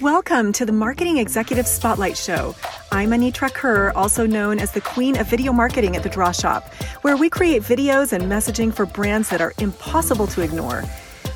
Welcome to the Marketing Executive Spotlight Show. I'm Anitra Kerr, also known as the Queen of Video Marketing at The Draw Shop, where we create videos and messaging for brands that are impossible to ignore.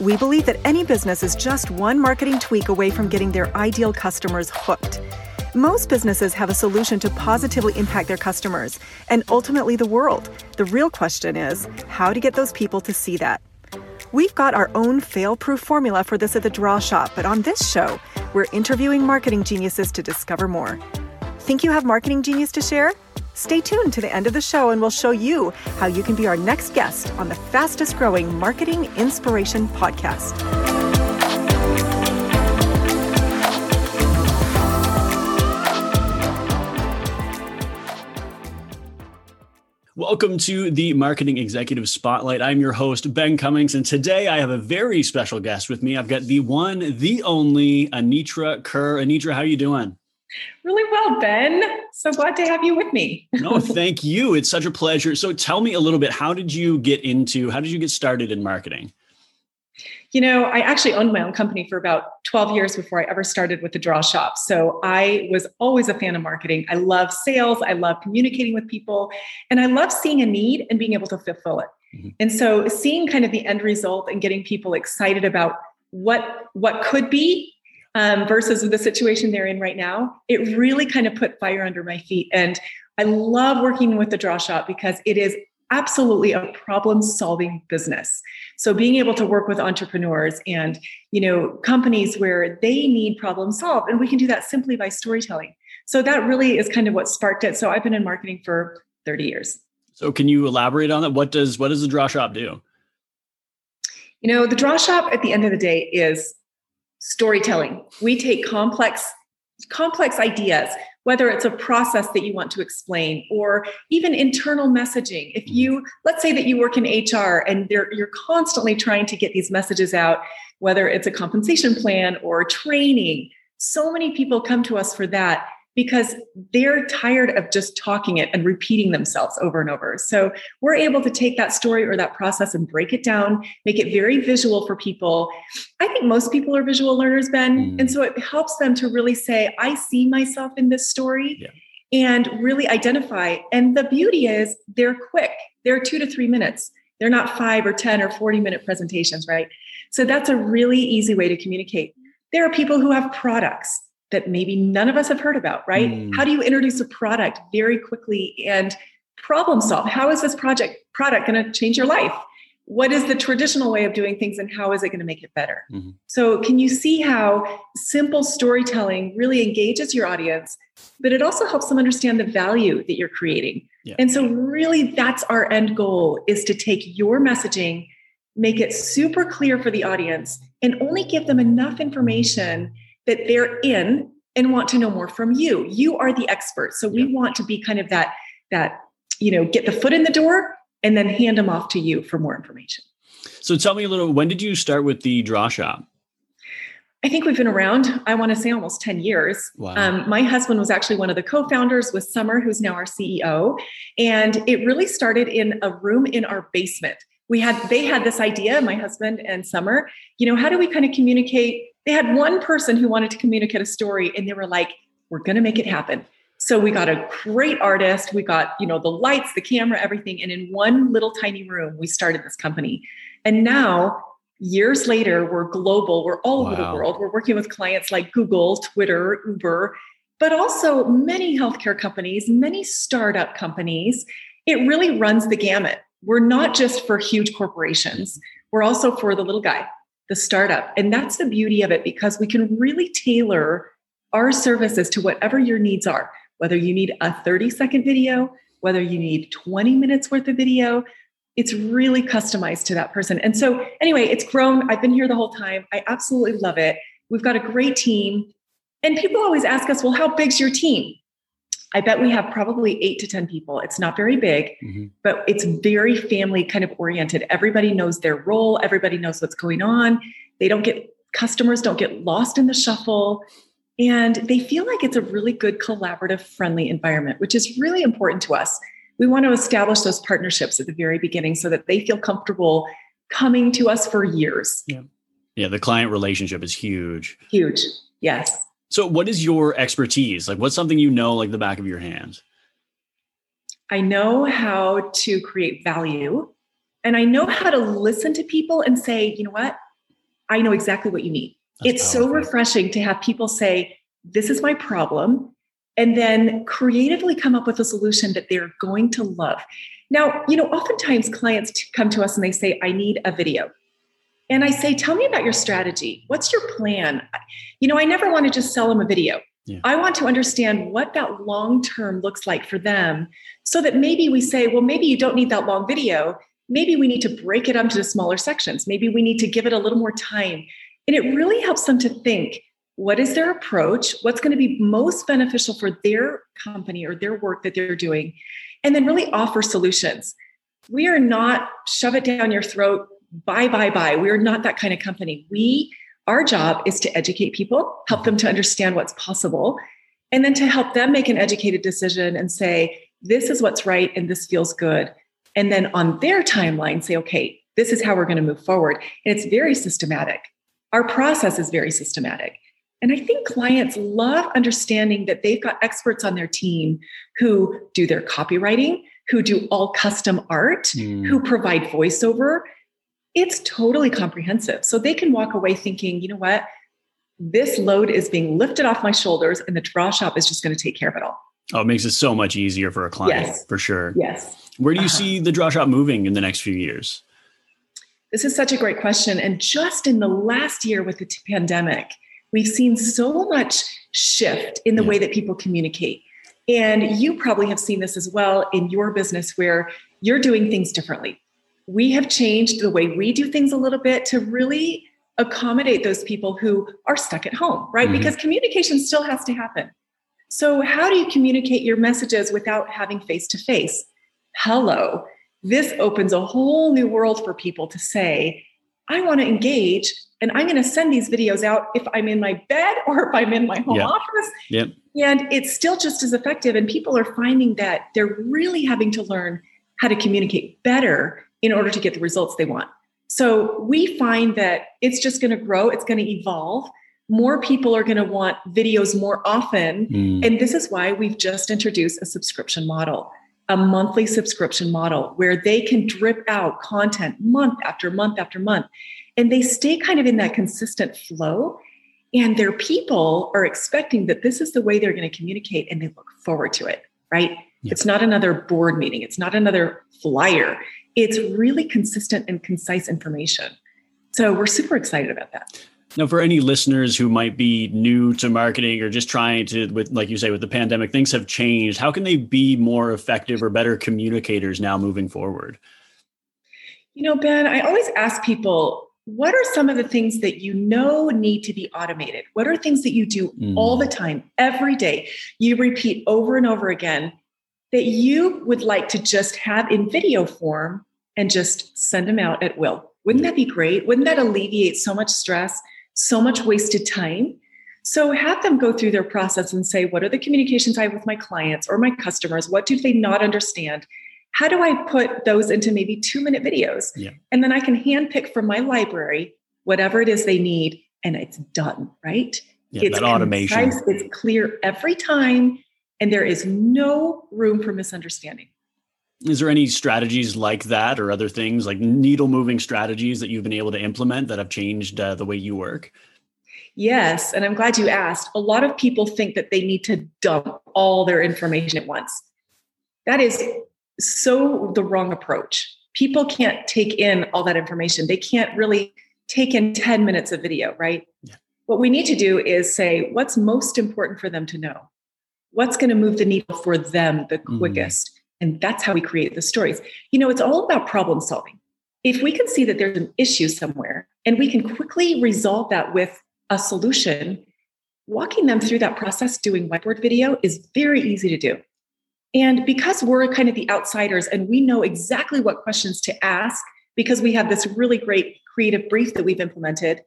We believe that any business is just one marketing tweak away from getting their ideal customers hooked. Most businesses have a solution to positively impact their customers and ultimately the world. The real question is how to get those people to see that. We've got our own fail proof formula for this at the Draw Shop, but on this show, we're interviewing marketing geniuses to discover more. Think you have marketing genius to share? Stay tuned to the end of the show and we'll show you how you can be our next guest on the fastest growing marketing inspiration podcast. Welcome to the Marketing Executive Spotlight. I'm your host, Ben Cummings, and today I have a very special guest with me. I've got the one, the only Anitra Kerr. Anitra, how are you doing? Really well, Ben. So glad to have you with me. no, thank you. It's such a pleasure. So tell me a little bit, how did you get into, how did you get started in marketing? You know, I actually owned my own company for about 12 years before I ever started with the draw shop. So I was always a fan of marketing. I love sales, I love communicating with people, and I love seeing a need and being able to fulfill it. Mm-hmm. And so seeing kind of the end result and getting people excited about what what could be um, versus the situation they're in right now, it really kind of put fire under my feet. And I love working with the draw shop because it is absolutely a problem solving business. So being able to work with entrepreneurs and you know companies where they need problem solved and we can do that simply by storytelling. So that really is kind of what sparked it. So i've been in marketing for 30 years. So can you elaborate on that? What does what does the draw shop do? You know the draw shop at the end of the day is storytelling. We take complex complex ideas whether it's a process that you want to explain or even internal messaging. If mm-hmm. you, let's say that you work in HR and you're constantly trying to get these messages out, whether it's a compensation plan or training, so many people come to us for that because they're tired of just talking it and repeating themselves over and over. So we're able to take that story or that process and break it down, make it very visual for people. I think most people are visual learners, Ben. Mm. And so it helps them to really say, I see myself in this story. Yeah. And really identify. And the beauty is they're quick. They're two to three minutes. They're not five or 10 or 40 minute presentations, right? So that's a really easy way to communicate. There are people who have products that maybe none of us have heard about, right? Mm. How do you introduce a product very quickly and problem solve? How is this project product going to change your life? What is the traditional way of doing things and how is it going to make it better? Mm-hmm. So, can you see how simple storytelling really engages your audience, but it also helps them understand the value that you're creating? Yeah. And so, really, that's our end goal is to take your messaging, make it super clear for the audience, and only give them enough information that they're in and want to know more from you. You are the expert. So we want to be kind of that that you know, get the foot in the door and then hand them off to you for more information. So tell me a little when did you start with the draw shop? I think we've been around, I want to say almost 10 years. Wow. Um, my husband was actually one of the co founders with Summer, who's now our CEO. And it really started in a room in our basement. We had, they had this idea, my husband and Summer, you know, how do we kind of communicate they had one person who wanted to communicate a story and they were like, we're going to make it happen. So we got a great artist. We got, you know, the lights, the camera, everything. And in one little tiny room, we started this company. And now, years later, we're global. We're all wow. over the world. We're working with clients like Google, Twitter, Uber, but also many healthcare companies, many startup companies. It really runs the gamut. We're not just for huge corporations, we're also for the little guy the startup. And that's the beauty of it because we can really tailor our services to whatever your needs are, whether you need a 30 second video, whether you need 20 minutes worth of video. It's really customized to that person. And so, anyway, it's grown. I've been here the whole time. I absolutely love it. We've got a great team. And people always ask us, well, how big's your team? I bet we have probably eight to 10 people. It's not very big, mm-hmm. but it's very family kind of oriented. Everybody knows their role, everybody knows what's going on. They don't get, customers don't get lost in the shuffle. And they feel like it's a really good collaborative, friendly environment, which is really important to us. We want to establish those partnerships at the very beginning so that they feel comfortable coming to us for years. Yeah. Yeah. The client relationship is huge. Huge. Yes. So, what is your expertise? Like, what's something you know, like the back of your hand? I know how to create value and I know how to listen to people and say, you know what? I know exactly what you need. That's it's powerful. so refreshing to have people say, this is my problem, and then creatively come up with a solution that they're going to love. Now, you know, oftentimes clients come to us and they say, I need a video. And I say, tell me about your strategy. What's your plan? You know, I never want to just sell them a video. Yeah. I want to understand what that long term looks like for them so that maybe we say, well, maybe you don't need that long video. Maybe we need to break it up into smaller sections. Maybe we need to give it a little more time. And it really helps them to think what is their approach? What's going to be most beneficial for their company or their work that they're doing? And then really offer solutions. We are not shove it down your throat, buy, buy, buy. We're not that kind of company. We our job is to educate people, help them to understand what's possible, and then to help them make an educated decision and say, this is what's right and this feels good. And then on their timeline, say, okay, this is how we're going to move forward. And it's very systematic. Our process is very systematic. And I think clients love understanding that they've got experts on their team who do their copywriting, who do all custom art, mm. who provide voiceover, it's totally comprehensive. So they can walk away thinking, you know what? This load is being lifted off my shoulders, and the draw shop is just going to take care of it all. Oh, it makes it so much easier for a client, yes. for sure. Yes. Where do you uh-huh. see the draw shop moving in the next few years? This is such a great question. And just in the last year with the pandemic, we've seen so much shift in the yeah. way that people communicate. And you probably have seen this as well in your business where you're doing things differently we have changed the way we do things a little bit to really accommodate those people who are stuck at home, right? Mm-hmm. Because communication still has to happen. So, how do you communicate your messages without having face to face? Hello. This opens a whole new world for people to say, I want to engage and I'm going to send these videos out if I'm in my bed or if I'm in my home yep. office. Yep. And it's still just as effective. And people are finding that they're really having to learn how to communicate better in order to get the results they want. So we find that it's just going to grow, it's going to evolve. More people are going to want videos more often. Mm. And this is why we've just introduced a subscription model, a monthly subscription model where they can drip out content month after month after month. And they stay kind of in that consistent flow. And their people are expecting that this is the way they're going to communicate and they look forward to it, right? Yeah. It's not another board meeting, it's not another flyer it's really consistent and concise information. So we're super excited about that. Now, for any listeners who might be new to marketing or just trying to, with like you say, with the pandemic, things have changed. How can they be more effective or better communicators now moving forward? You know, Ben, I always ask people, what are some of the things that you know need to be automated? What are things that you do mm. all the time, every day? You repeat over and over again that you would like to just have in video form and just send them out at will. Wouldn't that be great? Wouldn't that alleviate so much stress, so much wasted time? So have them go through their process and say, what are the communications I have with my clients or my customers? What do they not understand? How do I put those into maybe two minute videos? Yeah. And then I can handpick from my library whatever it is they need, and it's done, right? Yeah, it's that automation. Concise, it's clear every time and there is no room for misunderstanding. Is there any strategies like that or other things like needle moving strategies that you've been able to implement that have changed uh, the way you work? Yes, and I'm glad you asked. A lot of people think that they need to dump all their information at once. That is so the wrong approach. People can't take in all that information. They can't really take in 10 minutes of video, right? Yeah. What we need to do is say what's most important for them to know what's going to move the needle for them the mm-hmm. quickest. Mm. And that's how we create the stories. You know, it's all about problem solving. If we can see that there's an issue somewhere and we can quickly resolve that with a solution, walking them through that process doing whiteboard video is very easy to do. And because we're kind of the outsiders and we know exactly what questions to ask because we have this really great creative brief that we've implemented,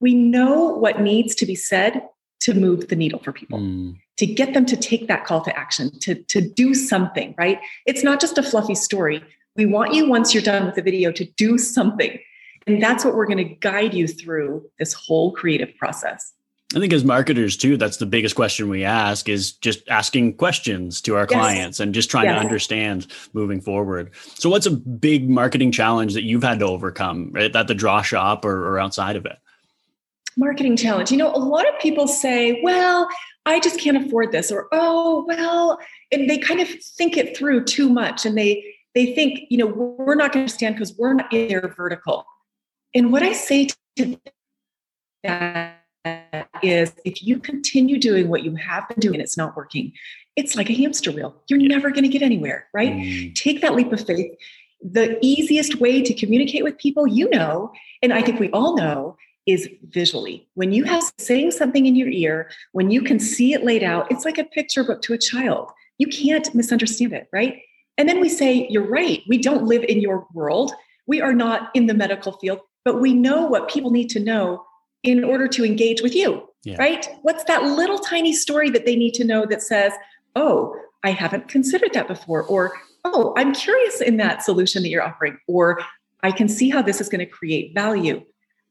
we know what needs to be said to move the needle for people. Mm to get them to take that call to action, to, to do something, right? It's not just a fluffy story. We want you, once you're done with the video, to do something. And that's what we're going to guide you through this whole creative process. I think as marketers too, that's the biggest question we ask is just asking questions to our yes. clients and just trying yes. to understand moving forward. So what's a big marketing challenge that you've had to overcome right, at the draw shop or, or outside of it? Marketing challenge. You know, a lot of people say, well, I just can't afford this, or oh, well, and they kind of think it through too much. And they they think, you know, we're not going to stand because we're not in their vertical. And what I say to that is if you continue doing what you have been doing, and it's not working. It's like a hamster wheel. You're never going to get anywhere, right? Mm. Take that leap of faith. The easiest way to communicate with people, you know, and I think we all know, is visually. When you have saying something in your ear, when you can see it laid out, it's like a picture book to a child. You can't misunderstand it, right? And then we say, You're right. We don't live in your world. We are not in the medical field, but we know what people need to know in order to engage with you, yeah. right? What's that little tiny story that they need to know that says, oh, I haven't considered that before, or oh, I'm curious in that solution that you're offering, or I can see how this is going to create value.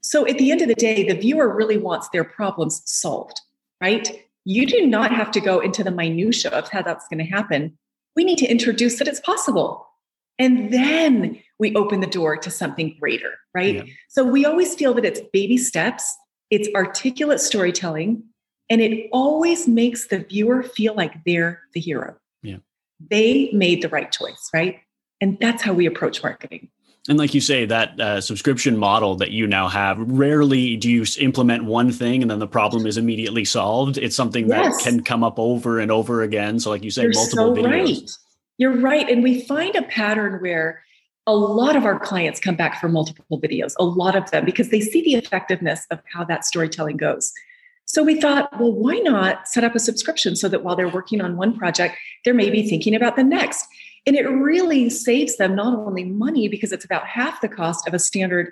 So at the end of the day, the viewer really wants their problems solved, right? You do not have to go into the minutia of how that's going to happen. We need to introduce that it's possible. And then we open the door to something greater, right? Yeah. So we always feel that it's baby steps it's articulate storytelling, and it always makes the viewer feel like they're the hero. Yeah. They made the right choice, right? And that's how we approach marketing. And like you say, that uh, subscription model that you now have, rarely do you implement one thing and then the problem is immediately solved. It's something yes. that can come up over and over again. So, like you say, You're multiple so videos. Right. You're right. And we find a pattern where a lot of our clients come back for multiple videos, a lot of them, because they see the effectiveness of how that storytelling goes. So we thought, well, why not set up a subscription so that while they're working on one project, they're maybe thinking about the next. And it really saves them not only money because it's about half the cost of a standard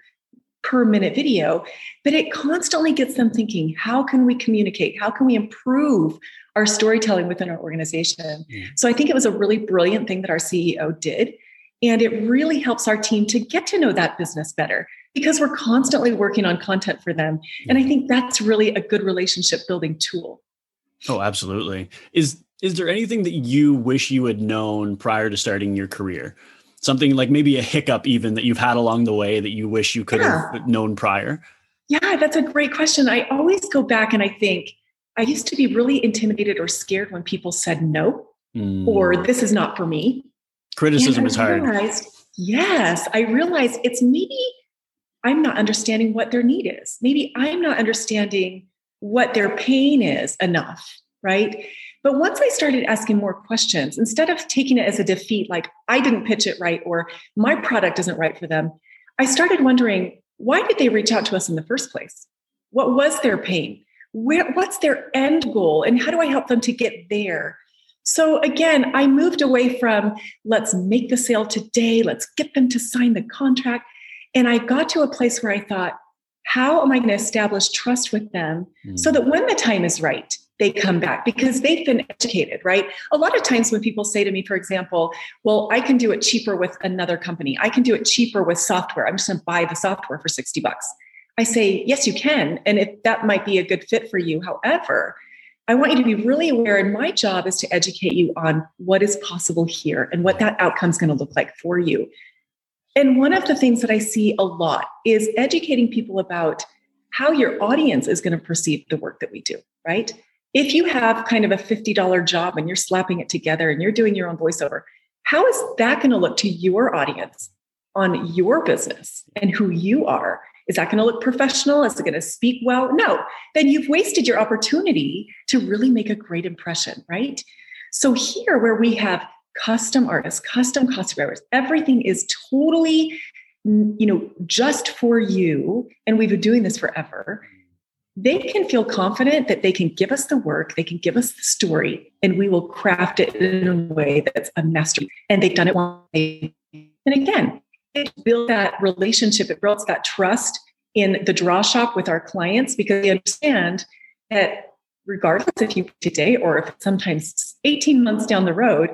per minute video, but it constantly gets them thinking, how can we communicate? How can we improve our storytelling within our organization? Mm. So I think it was a really brilliant thing that our CEO did. And it really helps our team to get to know that business better because we're constantly working on content for them. And I think that's really a good relationship building tool. Oh, absolutely. Is is there anything that you wish you had known prior to starting your career? Something like maybe a hiccup even that you've had along the way that you wish you could yeah. have known prior? Yeah, that's a great question. I always go back and I think I used to be really intimidated or scared when people said no mm. or this is not for me Criticism is hard. Realized, yes, I realized it's maybe I'm not understanding what their need is. Maybe I'm not understanding what their pain is enough, right? But once I started asking more questions, instead of taking it as a defeat, like I didn't pitch it right or my product isn't right for them, I started wondering why did they reach out to us in the first place? What was their pain? Where, what's their end goal? And how do I help them to get there? So again, I moved away from let's make the sale today, let's get them to sign the contract. And I got to a place where I thought, how am I going to establish trust with them mm. so that when the time is right, they come back because they've been educated, right? A lot of times when people say to me, for example, well, I can do it cheaper with another company, I can do it cheaper with software. I'm just going to buy the software for 60 bucks. I say, yes, you can. And if that might be a good fit for you. However, I want you to be really aware, and my job is to educate you on what is possible here and what that outcome is going to look like for you. And one of the things that I see a lot is educating people about how your audience is going to perceive the work that we do, right? If you have kind of a $50 job and you're slapping it together and you're doing your own voiceover, how is that going to look to your audience on your business and who you are? Is that going to look professional? Is it going to speak well? No. Then you've wasted your opportunity to really make a great impression, right? So here, where we have custom artists, custom copywriters, everything is totally, you know, just for you. And we've been doing this forever. They can feel confident that they can give us the work, they can give us the story, and we will craft it in a way that's a masterpiece. And they've done it one way. And again, it builds that relationship, it builds that trust in the draw shop with our clients because they understand that regardless if you today or if sometimes 18 months down the road,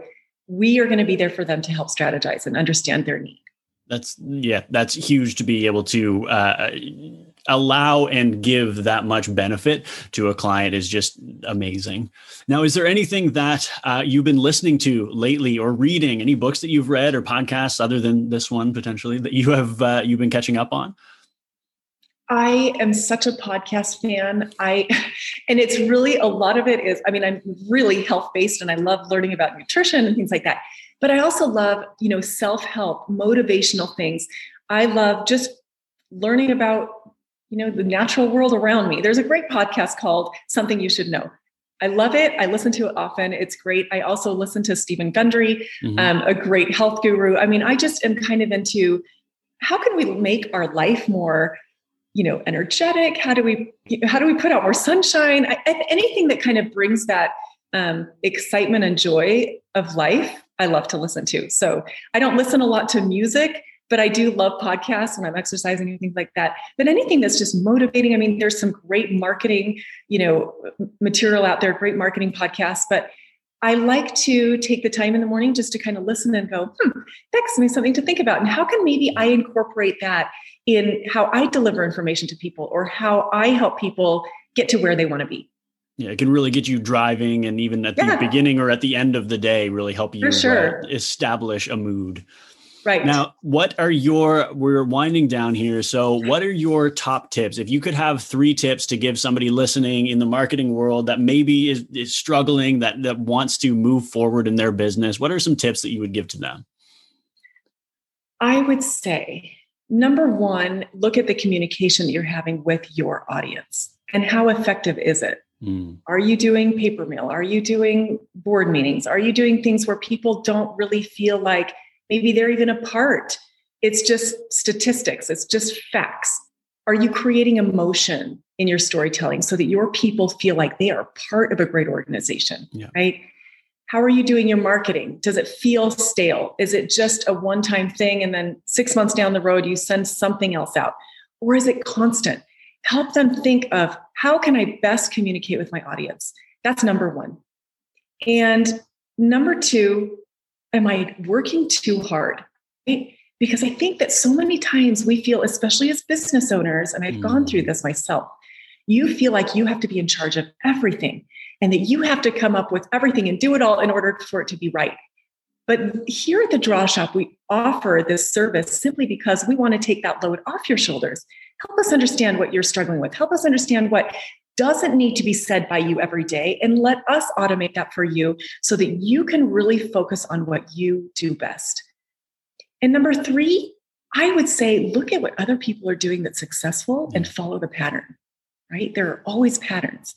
we are going to be there for them to help strategize and understand their need. That's yeah, that's huge to be able to uh, allow and give that much benefit to a client is just amazing. Now, is there anything that uh, you've been listening to lately or reading? Any books that you've read or podcasts other than this one potentially that you have uh, you've been catching up on? I am such a podcast fan. I and it's really a lot of it is I mean I'm really health based and I love learning about nutrition and things like that. But I also love, you know, self-help, motivational things. I love just learning about, you know, the natural world around me. There's a great podcast called Something You Should Know. I love it. I listen to it often. It's great. I also listen to Steven Gundry, mm-hmm. um, a great health guru. I mean, I just am kind of into how can we make our life more you know energetic how do we how do we put out more sunshine I, anything that kind of brings that um, excitement and joy of life i love to listen to so i don't listen a lot to music but i do love podcasts when i'm exercising and things like that but anything that's just motivating i mean there's some great marketing you know material out there great marketing podcasts but I like to take the time in the morning just to kind of listen and go, hmm, that gives me something to think about. And how can maybe I incorporate that in how I deliver information to people or how I help people get to where they want to be. Yeah, it can really get you driving and even at yeah. the beginning or at the end of the day, really help you sure. uh, establish a mood. Right. Now, what are your, we're winding down here. So, what are your top tips? If you could have three tips to give somebody listening in the marketing world that maybe is, is struggling, that, that wants to move forward in their business, what are some tips that you would give to them? I would say Number one, look at the communication that you're having with your audience and how effective is it? Mm. Are you doing paper mail? Are you doing board meetings? Are you doing things where people don't really feel like maybe they're even a part? It's just statistics, it's just facts. Are you creating emotion in your storytelling so that your people feel like they are part of a great organization? Yeah. Right? how are you doing your marketing? Does it feel stale? Is it just a one time thing and then six months down the road you send something else out? Or is it constant? Help them think of how can I best communicate with my audience? That's number one. And number two, am I working too hard? Right? Because I think that so many times we feel, especially as business owners, and I've mm. gone through this myself, you feel like you have to be in charge of everything and that you have to come up with everything and do it all in order for it to be right. But here at the Draw Shop, we offer this service simply because we want to take that load off your shoulders. Help us understand what you're struggling with. Help us understand what doesn't need to be said by you every day and let us automate that for you so that you can really focus on what you do best. And number three, I would say look at what other people are doing that's successful and mm. follow the pattern, right? There are always patterns.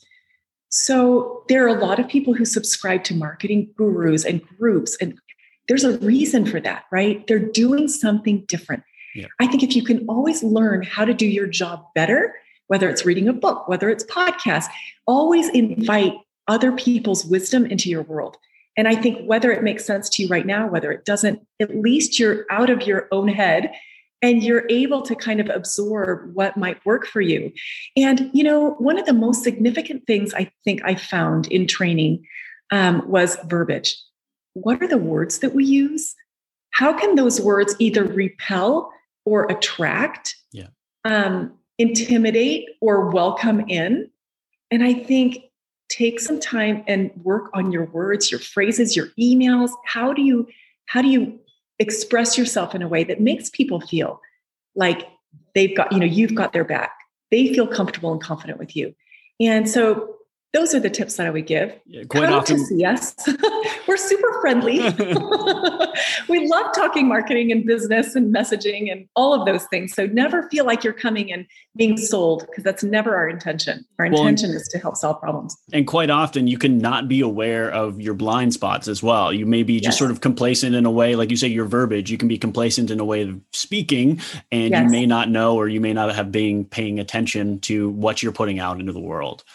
So there are a lot of people who subscribe to marketing gurus and groups, and there's a reason for that, right? They're doing something different. Yeah. I think if you can always learn how to do your job better, whether it's reading a book, whether it's podcast, always invite other people's wisdom into your world. And I think whether it makes sense to you right now, whether it doesn't, at least you're out of your own head and you're able to kind of absorb what might work for you. And, you know, one of the most significant things I think I found in training um, was verbiage. What are the words that we use? How can those words either repel or attract, yeah. um, intimidate or welcome in? And I think take some time and work on your words, your phrases, your emails. How do you how do you express yourself in a way that makes people feel like they've got, you know, you've got their back. They feel comfortable and confident with you. And so those are the tips that I would give. Yeah, quite Come often, to see us. We're super friendly. we love talking marketing and business and messaging and all of those things. So never feel like you're coming and being sold because that's never our intention. Our intention is to help solve problems. And quite often, you can not be aware of your blind spots as well. You may be just yes. sort of complacent in a way, like you say, your verbiage. You can be complacent in a way of speaking, and yes. you may not know, or you may not have been paying attention to what you're putting out into the world.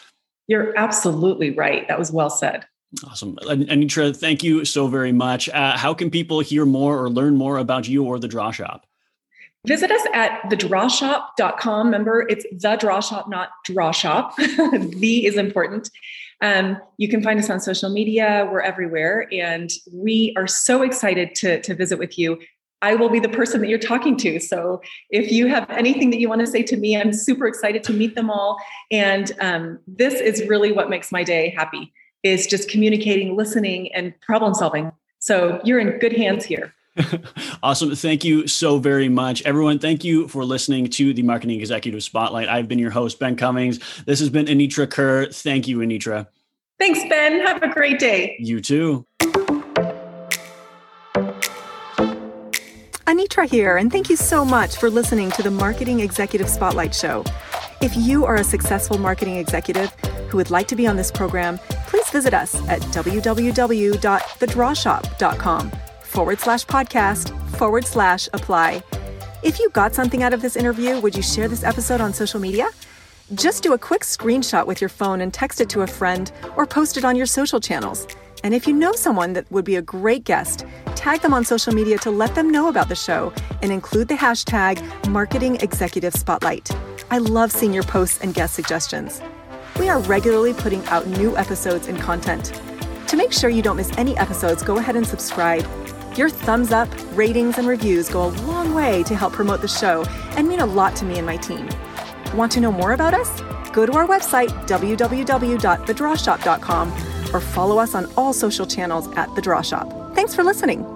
You're absolutely right. That was well said. Awesome. Anitra, thank you so very much. Uh, how can people hear more or learn more about you or the Draw Shop? Visit us at thedrawshop.com. Remember, it's the Draw Shop, not Draw Shop. the is important. Um, you can find us on social media. We're everywhere. And we are so excited to, to visit with you. I will be the person that you're talking to. So if you have anything that you want to say to me, I'm super excited to meet them all. And um, this is really what makes my day happy is just communicating, listening, and problem solving. So you're in good hands here. awesome. Thank you so very much. Everyone, thank you for listening to the Marketing Executive Spotlight. I've been your host, Ben Cummings. This has been Anitra Kerr. Thank you, Anitra. Thanks, Ben. Have a great day. You too. Anitra here, and thank you so much for listening to the Marketing Executive Spotlight Show. If you are a successful marketing executive who would like to be on this program, please visit us at www.thedrawshop.com forward slash podcast forward slash apply. If you got something out of this interview, would you share this episode on social media? Just do a quick screenshot with your phone and text it to a friend or post it on your social channels. And if you know someone that would be a great guest, tag them on social media to let them know about the show and include the hashtag Marketing Executive Spotlight. I love seeing your posts and guest suggestions. We are regularly putting out new episodes and content. To make sure you don't miss any episodes, go ahead and subscribe your thumbs up, ratings, and reviews go a long way to help promote the show and mean a lot to me and my team. Want to know more about us? Go to our website, www.thedrawshop.com, or follow us on all social channels at The Draw Shop. Thanks for listening,